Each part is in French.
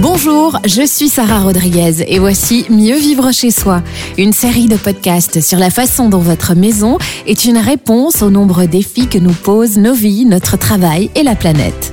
Bonjour, je suis Sarah Rodriguez et voici Mieux vivre chez soi, une série de podcasts sur la façon dont votre maison est une réponse aux nombreux défis que nous posent nos vies, notre travail et la planète.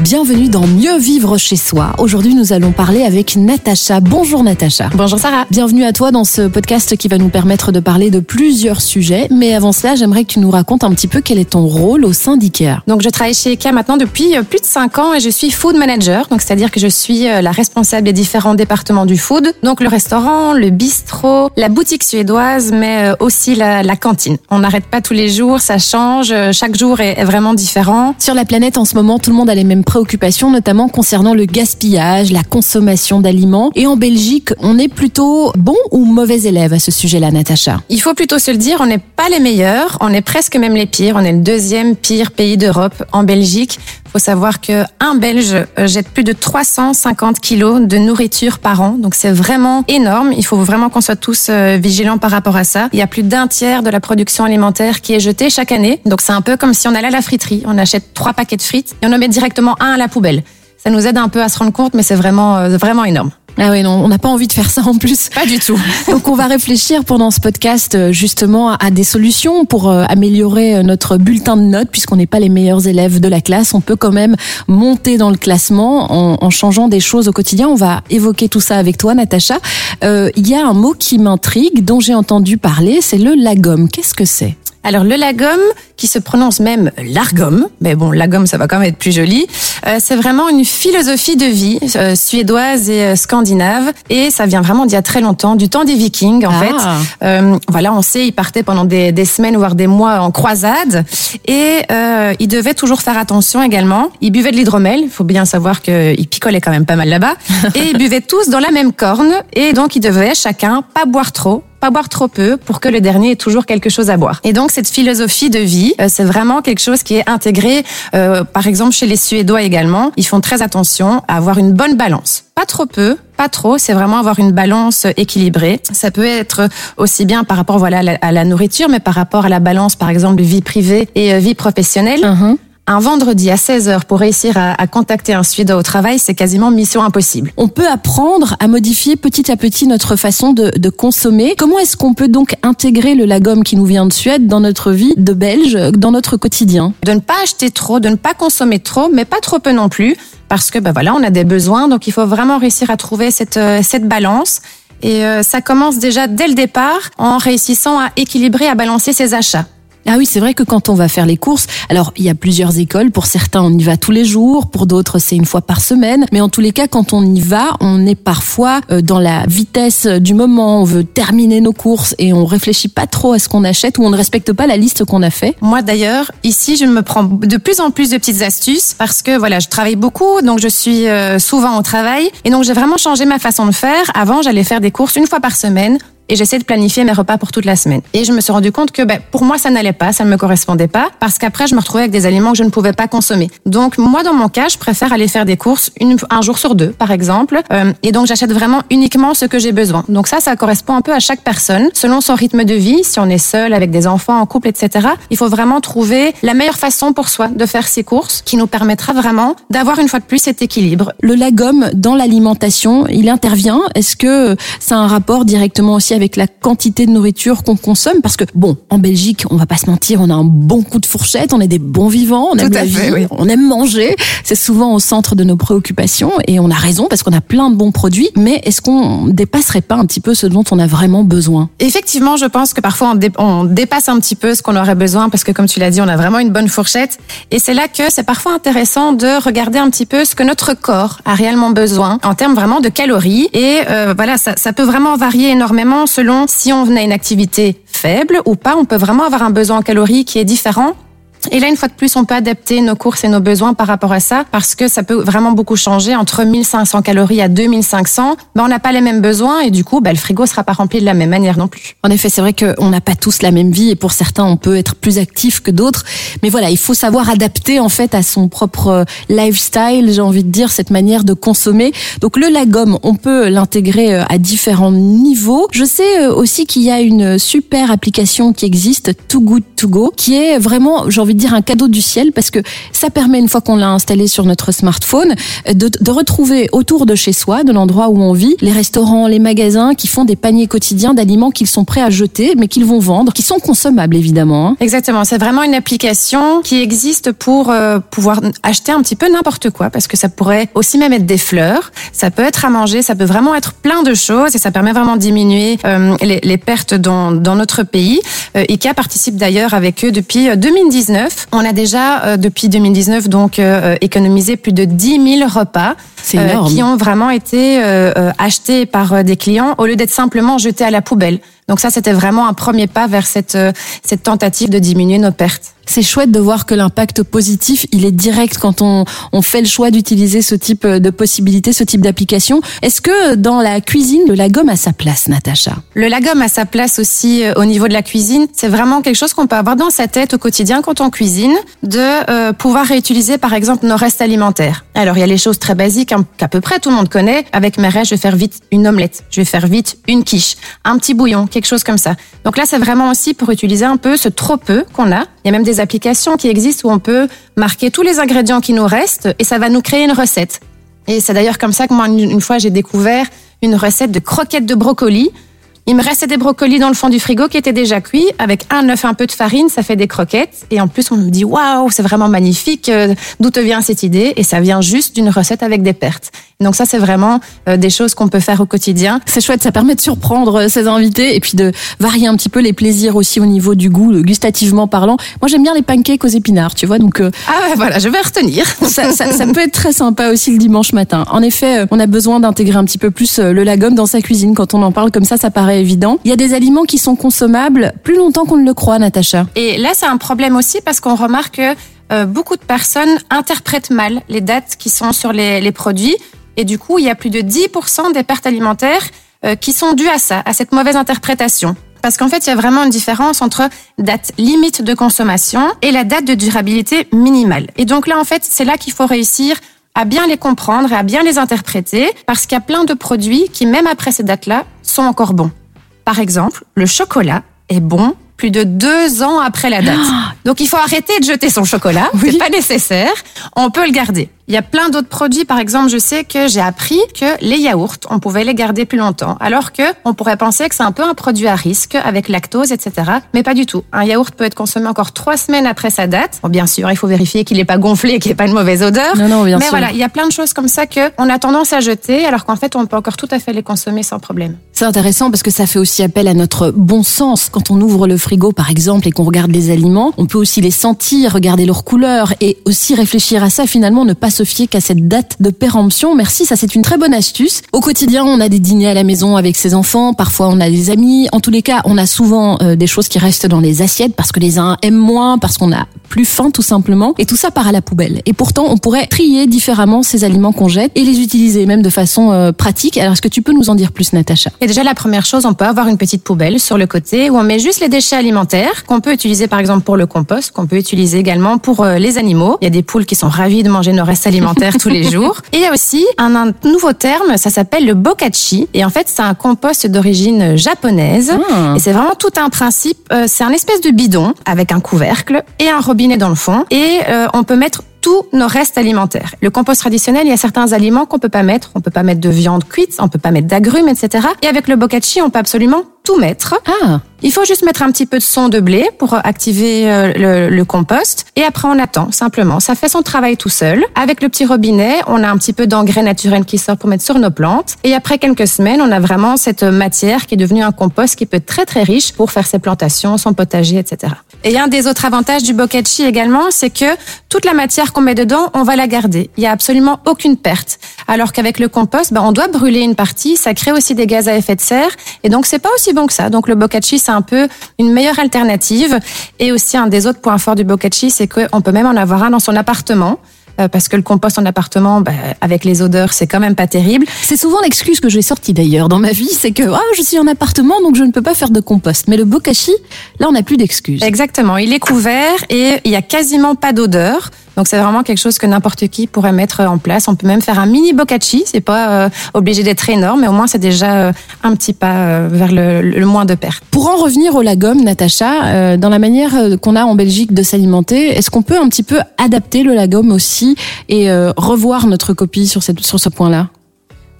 Bienvenue dans Mieux vivre chez soi. Aujourd'hui, nous allons parler avec Natacha. Bonjour Natacha. Bonjour Sarah. Bienvenue à toi dans ce podcast qui va nous permettre de parler de plusieurs sujets. Mais avant cela, j'aimerais que tu nous racontes un petit peu quel est ton rôle au sein d'IKEA. Donc, je travaille chez IKEA maintenant depuis euh, plus de 5 ans et je suis food manager. Donc, c'est-à-dire que je suis euh, la responsable des différents départements du food. Donc, le restaurant, le bistrot, la boutique suédoise, mais euh, aussi la, la cantine. On n'arrête pas tous les jours, ça change. Chaque jour est, est vraiment différent. Sur la planète, en ce moment, tout le monde a les mêmes préoccupations, notamment concernant le gaspillage, la consommation d'aliments. Et en Belgique, on est plutôt bon ou mauvais élève à ce sujet-là, Natacha? Il faut plutôt se le dire, on n'est pas les meilleurs, on est presque même les pires. On est le deuxième pire pays d'Europe en Belgique. Faut savoir que un Belge euh, jette plus de 350 kilos de nourriture par an. Donc c'est vraiment énorme. Il faut vraiment qu'on soit tous euh, vigilants par rapport à ça. Il y a plus d'un tiers de la production alimentaire qui est jetée chaque année. Donc c'est un peu comme si on allait à la friterie. On achète trois paquets de frites et on en met directement un à la poubelle. Ça nous aide un peu à se rendre compte, mais c'est vraiment, euh, vraiment énorme. Ah oui, non, on n'a pas envie de faire ça en plus. Pas du tout. Donc on va réfléchir pendant ce podcast euh, justement à des solutions pour euh, améliorer euh, notre bulletin de notes puisqu'on n'est pas les meilleurs élèves de la classe. On peut quand même monter dans le classement en, en changeant des choses au quotidien. On va évoquer tout ça avec toi, Natacha. Euh, Il y a un mot qui m'intrigue, dont j'ai entendu parler, c'est le lagom. Qu'est-ce que c'est? Alors le lagom, qui se prononce même largom, mais bon, lagom ça va quand même être plus joli, euh, c'est vraiment une philosophie de vie euh, suédoise et euh, scandinave, et ça vient vraiment d'il y a très longtemps, du temps des Vikings en Ah. fait. Euh, voilà, on sait, ils partaient pendant des, des semaines voire des mois en croisade, et euh, ils devaient toujours faire attention également. Ils buvaient de l'hydromel, il faut bien savoir qu'ils picolaient quand même pas mal là-bas, et ils buvaient tous dans la même corne, et donc ils devaient chacun pas boire trop pas boire trop peu pour que le dernier ait toujours quelque chose à boire. Et donc cette philosophie de vie, euh, c'est vraiment quelque chose qui est intégré, euh, par exemple chez les Suédois également. Ils font très attention à avoir une bonne balance. Pas trop peu, pas trop, c'est vraiment avoir une balance équilibrée. Ça peut être aussi bien par rapport voilà à la, à la nourriture, mais par rapport à la balance, par exemple vie privée et euh, vie professionnelle. Uh-huh. Un vendredi à 16h pour réussir à, à contacter un Suédois au travail, c'est quasiment mission impossible. On peut apprendre à modifier petit à petit notre façon de, de consommer. Comment est-ce qu'on peut donc intégrer le lagom qui nous vient de Suède dans notre vie de Belge, dans notre quotidien? De ne pas acheter trop, de ne pas consommer trop, mais pas trop peu non plus, parce que ben voilà, on a des besoins, donc il faut vraiment réussir à trouver cette euh, cette balance. Et euh, ça commence déjà dès le départ en réussissant à équilibrer, à balancer ses achats. Ah oui, c'est vrai que quand on va faire les courses, alors il y a plusieurs écoles. Pour certains, on y va tous les jours. Pour d'autres, c'est une fois par semaine. Mais en tous les cas, quand on y va, on est parfois euh, dans la vitesse du moment. On veut terminer nos courses et on réfléchit pas trop à ce qu'on achète ou on ne respecte pas la liste qu'on a fait. Moi d'ailleurs, ici, je me prends de plus en plus de petites astuces parce que voilà, je travaille beaucoup, donc je suis euh, souvent au travail et donc j'ai vraiment changé ma façon de faire. Avant, j'allais faire des courses une fois par semaine. Et j'essaie de planifier mes repas pour toute la semaine. Et je me suis rendu compte que ben, pour moi, ça n'allait pas, ça ne me correspondait pas, parce qu'après, je me retrouvais avec des aliments que je ne pouvais pas consommer. Donc, moi, dans mon cas, je préfère aller faire des courses une, un jour sur deux, par exemple. Euh, et donc, j'achète vraiment uniquement ce que j'ai besoin. Donc ça, ça correspond un peu à chaque personne, selon son rythme de vie, si on est seul, avec des enfants, en couple, etc. Il faut vraiment trouver la meilleure façon pour soi de faire ses courses, qui nous permettra vraiment d'avoir une fois de plus cet équilibre. Le lagom dans l'alimentation, il intervient. Est-ce que ça a un rapport directement aussi avec la quantité de nourriture qu'on consomme Parce que bon, en Belgique, on va pas se mentir, on a un bon coup de fourchette, on est des bons vivants, on aime la fait, vie, oui. on aime manger. C'est souvent au centre de nos préoccupations et on a raison parce qu'on a plein de bons produits. Mais est-ce qu'on dépasserait pas un petit peu ce dont on a vraiment besoin? Effectivement, je pense que parfois on, dé- on dépasse un petit peu ce qu'on aurait besoin parce que comme tu l'as dit, on a vraiment une bonne fourchette. Et c'est là que c'est parfois intéressant de regarder un petit peu ce que notre corps a réellement besoin en termes vraiment de calories. Et euh, voilà, ça, ça peut vraiment varier énormément selon si on a une activité faible ou pas. On peut vraiment avoir un besoin en calories qui est différent. Et là, une fois de plus, on peut adapter nos courses et nos besoins par rapport à ça, parce que ça peut vraiment beaucoup changer entre 1500 calories à 2500. Ben, on n'a pas les mêmes besoins et du coup, ben, le frigo sera pas rempli de la même manière non plus. En effet, c'est vrai qu'on n'a pas tous la même vie et pour certains, on peut être plus actif que d'autres. Mais voilà, il faut savoir adapter en fait à son propre euh, lifestyle, j'ai envie de dire, cette manière de consommer. Donc le lagom, on peut l'intégrer euh, à différents niveaux. Je sais euh, aussi qu'il y a une super application qui existe, Too Good To Go, qui est vraiment, j'ai envie envie de dire un cadeau du ciel parce que ça permet une fois qu'on l'a installé sur notre smartphone de, de retrouver autour de chez soi, de l'endroit où on vit, les restaurants, les magasins qui font des paniers quotidiens d'aliments qu'ils sont prêts à jeter mais qu'ils vont vendre, qui sont consommables évidemment. Hein. Exactement, c'est vraiment une application qui existe pour euh, pouvoir acheter un petit peu n'importe quoi parce que ça pourrait aussi même être des fleurs, ça peut être à manger, ça peut vraiment être plein de choses et ça permet vraiment de diminuer euh, les, les, pertes dans, dans notre pays. Euh, IKEA participe d'ailleurs avec eux depuis 2019. On a déjà depuis 2019 donc économisé plus de 10 000 repas qui ont vraiment été achetés par des clients au lieu d'être simplement jetés à la poubelle. Donc ça, c'était vraiment un premier pas vers cette, cette tentative de diminuer nos pertes. C'est chouette de voir que l'impact positif, il est direct quand on, on fait le choix d'utiliser ce type de possibilités, ce type d'application. Est-ce que dans la cuisine, le lagom a sa place, Natacha? Le lagom a sa place aussi euh, au niveau de la cuisine. C'est vraiment quelque chose qu'on peut avoir dans sa tête au quotidien quand on cuisine, de euh, pouvoir réutiliser par exemple nos restes alimentaires. Alors il y a les choses très basiques hein, qu'à peu près tout le monde connaît. Avec mes restes, je vais faire vite une omelette, je vais faire vite une quiche, un petit bouillon, quelque chose comme ça. Donc là, c'est vraiment aussi pour utiliser un peu ce trop peu qu'on a. Il y a même des applications qui existent où on peut marquer tous les ingrédients qui nous restent et ça va nous créer une recette. Et c'est d'ailleurs comme ça que moi, une fois, j'ai découvert une recette de croquettes de brocoli il me restait des brocolis dans le fond du frigo qui étaient déjà cuits. Avec un œuf, un peu de farine, ça fait des croquettes. Et en plus, on me dit waouh, c'est vraiment magnifique. Euh, d'où te vient cette idée? Et ça vient juste d'une recette avec des pertes. Donc ça, c'est vraiment euh, des choses qu'on peut faire au quotidien. C'est chouette, ça permet de surprendre euh, ses invités et puis de varier un petit peu les plaisirs aussi au niveau du goût, gustativement parlant. Moi, j'aime bien les pancakes aux épinards, tu vois. Donc ah ouais, voilà, je vais retenir. Ça, ça, ça, peut être très sympa aussi le dimanche matin. En effet, on a besoin d'intégrer un petit peu plus le lagom dans sa cuisine. Quand on en parle comme ça, ça paraît évident. Il y a des aliments qui sont consommables plus longtemps qu'on ne le croit, Natacha. Et là, c'est un problème aussi parce qu'on remarque que euh, beaucoup de personnes interprètent mal les dates qui sont sur les, les produits. Et du coup, il y a plus de 10% des pertes alimentaires euh, qui sont dues à ça, à cette mauvaise interprétation. Parce qu'en fait, il y a vraiment une différence entre date limite de consommation et la date de durabilité minimale. Et donc là, en fait, c'est là qu'il faut réussir à bien les comprendre et à bien les interpréter, parce qu'il y a plein de produits qui, même après ces dates-là, sont encore bons. Par exemple, le chocolat est bon plus de deux ans après la date. Donc il faut arrêter de jeter son chocolat, oui. c'est pas nécessaire. On peut le garder. Il y a plein d'autres produits. Par exemple, je sais que j'ai appris que les yaourts, on pouvait les garder plus longtemps, alors que on pourrait penser que c'est un peu un produit à risque avec lactose, etc. Mais pas du tout. Un yaourt peut être consommé encore trois semaines après sa date. Bon, bien sûr, il faut vérifier qu'il n'est pas gonflé, qu'il n'y ait pas de mauvaise odeur. Non, non, bien Mais sûr. voilà, il y a plein de choses comme ça que on a tendance à jeter, alors qu'en fait, on peut encore tout à fait les consommer sans problème. C'est intéressant parce que ça fait aussi appel à notre bon sens. Quand on ouvre le frigo, par exemple, et qu'on regarde les aliments, on peut aussi les sentir, regarder leur couleur et aussi réfléchir à ça. Finalement, ne pas se fier qu'à cette date de péremption. Merci, ça c'est une très bonne astuce. Au quotidien, on a des dîners à la maison avec ses enfants, parfois on a des amis. En tous les cas, on a souvent euh, des choses qui restent dans les assiettes parce que les uns aiment moins, parce qu'on a plus faim tout simplement. Et tout ça part à la poubelle. Et pourtant, on pourrait trier différemment ces aliments qu'on jette et les utiliser même de façon euh, pratique. Alors, est-ce que tu peux nous en dire plus, Natacha? Et déjà, la première chose, on peut avoir une petite poubelle sur le côté où on met juste les déchets alimentaires qu'on peut utiliser par exemple pour le compost, qu'on peut utiliser également pour euh, les animaux. Il y a des poules qui sont ravies de manger nos restes alimentaires tous les jours. Et il y a aussi un, un nouveau terme, ça s'appelle le bokashi. Et en fait, c'est un compost d'origine japonaise. Ah. Et c'est vraiment tout un principe. Euh, c'est un espèce de bidon avec un couvercle et un robinet dans le fond. Et euh, on peut mettre tous nos restes alimentaires. Le compost traditionnel, il y a certains aliments qu'on peut pas mettre. On peut pas mettre de viande cuite, on peut pas mettre d'agrumes, etc. Et avec le bokashi, on peut absolument tout mettre. Ah, Il faut juste mettre un petit peu de son de blé pour activer euh, le, le compost. Et après, on attend, simplement. Ça fait son travail tout seul. Avec le petit robinet, on a un petit peu d'engrais naturel qui sort pour mettre sur nos plantes. Et après quelques semaines, on a vraiment cette matière qui est devenue un compost qui peut être très, très riche pour faire ses plantations, son potager, etc. Et un des autres avantages du bokashi également, c'est que toute la matière qu'on met dedans, on va la garder. Il y a absolument aucune perte. Alors qu'avec le compost, ben, on doit brûler une partie. Ça crée aussi des gaz à effet de serre. Et donc, c'est pas aussi bon que ça. Donc, le bokashi, c'est un peu une meilleure alternative. Et aussi, un des autres points forts du bokashi, c'est qu'on peut même en avoir un dans son appartement. Euh, parce que le compost en appartement, ben, avec les odeurs, c'est quand même pas terrible. c'est souvent l'excuse que j'ai sortie d'ailleurs dans ma vie, c'est que ah, je suis en appartement donc je ne peux pas faire de compost. Mais le bokashi, là on n'a plus d'excuses. Exactement. Il est couvert et il y a quasiment pas d'odeur. Donc c'est vraiment quelque chose que n'importe qui pourrait mettre en place. On peut même faire un mini bocacci. C'est pas euh, obligé d'être énorme, mais au moins c'est déjà euh, un petit pas euh, vers le, le, moins de pertes. Pour en revenir au lagom, Natacha, dans la manière qu'on a en Belgique de s'alimenter, est-ce qu'on peut un petit peu adapter le lagom aussi et revoir notre copie sur, cette, sur ce point-là?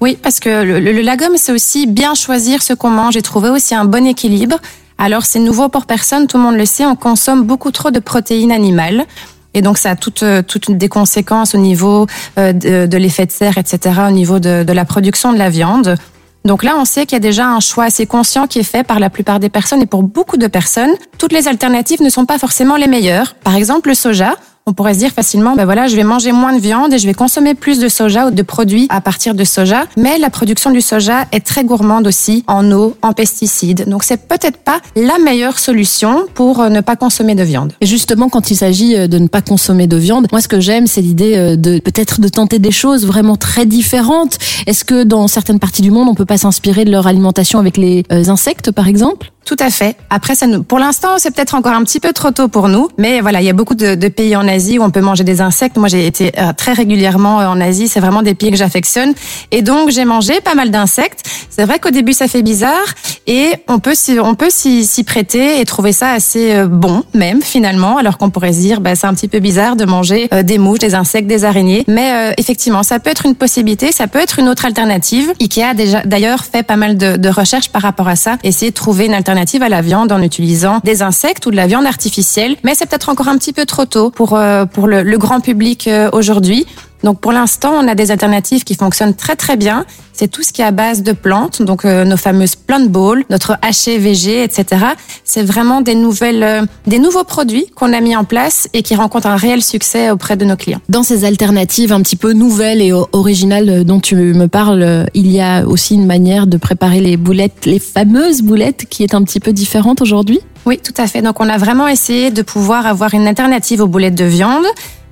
Oui, parce que le, le, le lagom, c'est aussi bien choisir ce qu'on mange et trouver aussi un bon équilibre. Alors c'est nouveau pour personne, tout le monde le sait, on consomme beaucoup trop de protéines animales. Et donc, ça a toutes, euh, des conséquences au niveau euh, de, de l'effet de serre, etc., au niveau de, de la production de la viande. Donc là, on sait qu'il y a déjà un choix assez conscient qui est fait par la plupart des personnes et pour beaucoup de personnes. Toutes les alternatives ne sont pas forcément les meilleures. Par exemple, le soja on pourrait se dire facilement, ben voilà, je vais manger moins de viande et je vais consommer plus de soja ou de produits à partir de soja. Mais la production du soja est très gourmande aussi en eau, en pesticides. Donc c'est peut-être pas la meilleure solution pour euh, ne pas consommer de viande. Et justement, quand il s'agit euh, de ne pas consommer de viande, moi ce que j'aime, c'est l'idée euh, de peut-être de tenter des choses vraiment très différentes. Est-ce que dans certaines parties du monde, on peut pas s'inspirer de leur alimentation avec les insectes, par exemple? Tout à fait. Après, ça nous, pour l'instant, c'est peut-être encore un petit peu trop tôt pour nous, mais voilà, il y a beaucoup de, de pays en Asie où on peut manger des insectes. Moi, j'ai été euh, très régulièrement euh, en Asie. C'est vraiment des pays que j'affectionne, et donc j'ai mangé pas mal d'insectes. C'est vrai qu'au début, ça fait bizarre, et on peut on peut s'y prêter et trouver ça assez euh, bon, même finalement, alors qu'on pourrait se dire, bah, c'est un petit peu bizarre de manger des mouches, des insectes, des araignées. Mais effectivement, ça peut être une possibilité, ça peut être une autre alternative. Ikea a déjà d'ailleurs fait pas mal de, de recherches par rapport à ça, essayer de trouver une alternative alternative à la viande en utilisant des insectes ou de la viande artificielle. Mais c'est peut-être encore un petit peu trop tôt pour, euh, pour le, grand public euh, aujourd'hui. Donc pour l'instant, on a des alternatives qui fonctionnent très très bien. C'est tout ce qui est à base de plantes, donc euh, nos fameuses plant balls, notre haché VG, etc. C'est vraiment des nouvelles, euh, des nouveaux produits qu'on a mis en place et qui rencontrent un réel succès auprès de nos clients. Dans ces alternatives un petit peu nouvelles et originales dont tu me parles, il y a aussi une manière de préparer les boulettes, les fameuses boulettes, qui est un petit peu différente aujourd'hui? Oui, tout à fait. Donc on a vraiment essayé de pouvoir avoir une alternative aux boulettes de viande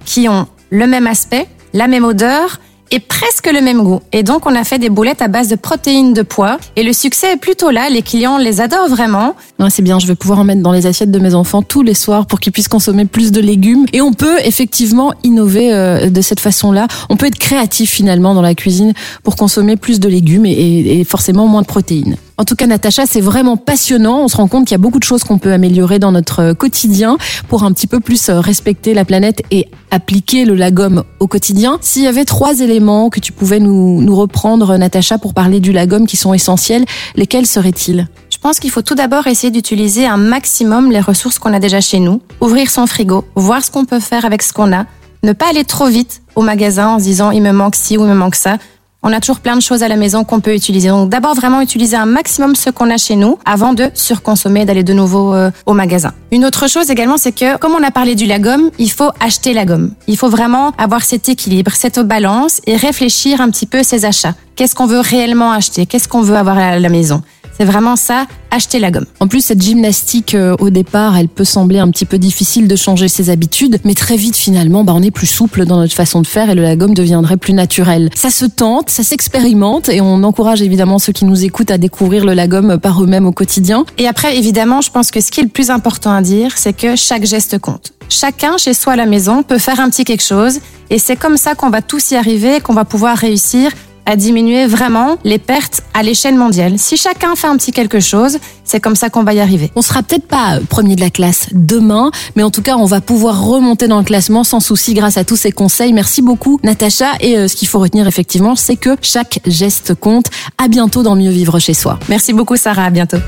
qui ont le même aspect, la même odeur et presque le même goût. Et donc, on a fait des boulettes à base de protéines de pois. Et le succès est plutôt là. Les clients les adorent vraiment. c'est bien. Je vais pouvoir en mettre dans les assiettes de mes enfants tous les soirs pour qu'ils puissent consommer plus de légumes. Et on peut effectivement innover euh, de cette façon-là. On peut être créatif finalement dans la cuisine pour consommer plus de légumes et forcément moins de protéines. En tout cas, Natacha, c'est vraiment passionnant. On se rend compte qu'il y a beaucoup de choses qu'on peut améliorer dans notre euh, quotidien pour un petit peu plus euh, respecter la planète et appliquer le lagom au quotidien. S'il y avait trois éléments que tu pouvais nous, nous reprendre, Natacha, pour parler du lagom qui sont essentiels, lesquels seraient-ils? Je pense qu'il faut tout d'abord essayer d'utiliser un maximum les ressources qu'on a déjà chez nous, ouvrir son frigo, voir ce qu'on peut faire avec ce qu'on a, ne pas aller trop vite au magasin en se disant il me manque ci ou il me manque ça. On a toujours plein de choses à la maison qu'on peut utiliser. Donc d'abord vraiment utiliser un maximum ce qu'on a chez nous avant de surconsommer, d'aller de nouveau euh, au magasin. Une autre chose également, c'est que comme on a parlé du la gomme, il faut acheter la gomme. Il faut vraiment avoir cet équilibre, cette balance et réfléchir un petit peu ses achats. Qu'est-ce qu'on veut réellement acheter? Qu'est-ce qu'on veut avoir à la maison? C'est vraiment ça, acheter la gomme. En plus, cette gymnastique, euh, au départ, elle peut sembler un petit peu difficile de changer ses habitudes, mais très vite, finalement, bah, on est plus souple dans notre façon de faire et le la gomme deviendrait plus naturel. Ça se tente, ça s'expérimente et on encourage évidemment ceux qui nous écoutent à découvrir le la gomme par eux-mêmes au quotidien. Et après, évidemment, je pense que ce qui est le plus important à dire, c'est que chaque geste compte. Chacun chez soi à la maison peut faire un petit quelque chose et c'est comme ça qu'on va tous y arriver, qu'on va pouvoir réussir à diminuer vraiment les pertes à l'échelle mondiale. Si chacun fait un petit quelque chose, c'est comme ça qu'on va y arriver. On sera peut-être pas premier de la classe demain, mais en tout cas, on va pouvoir remonter dans le classement sans souci grâce à tous ces conseils. Merci beaucoup, Natacha. Et euh, ce qu'il faut retenir effectivement, c'est que chaque geste compte. À bientôt dans Mieux vivre chez soi. Merci beaucoup, Sarah. À bientôt.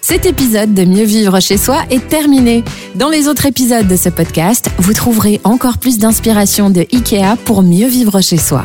Cet épisode de Mieux vivre chez soi est terminé. Dans les autres épisodes de ce podcast, vous trouverez encore plus d'inspiration de IKEA pour mieux vivre chez soi.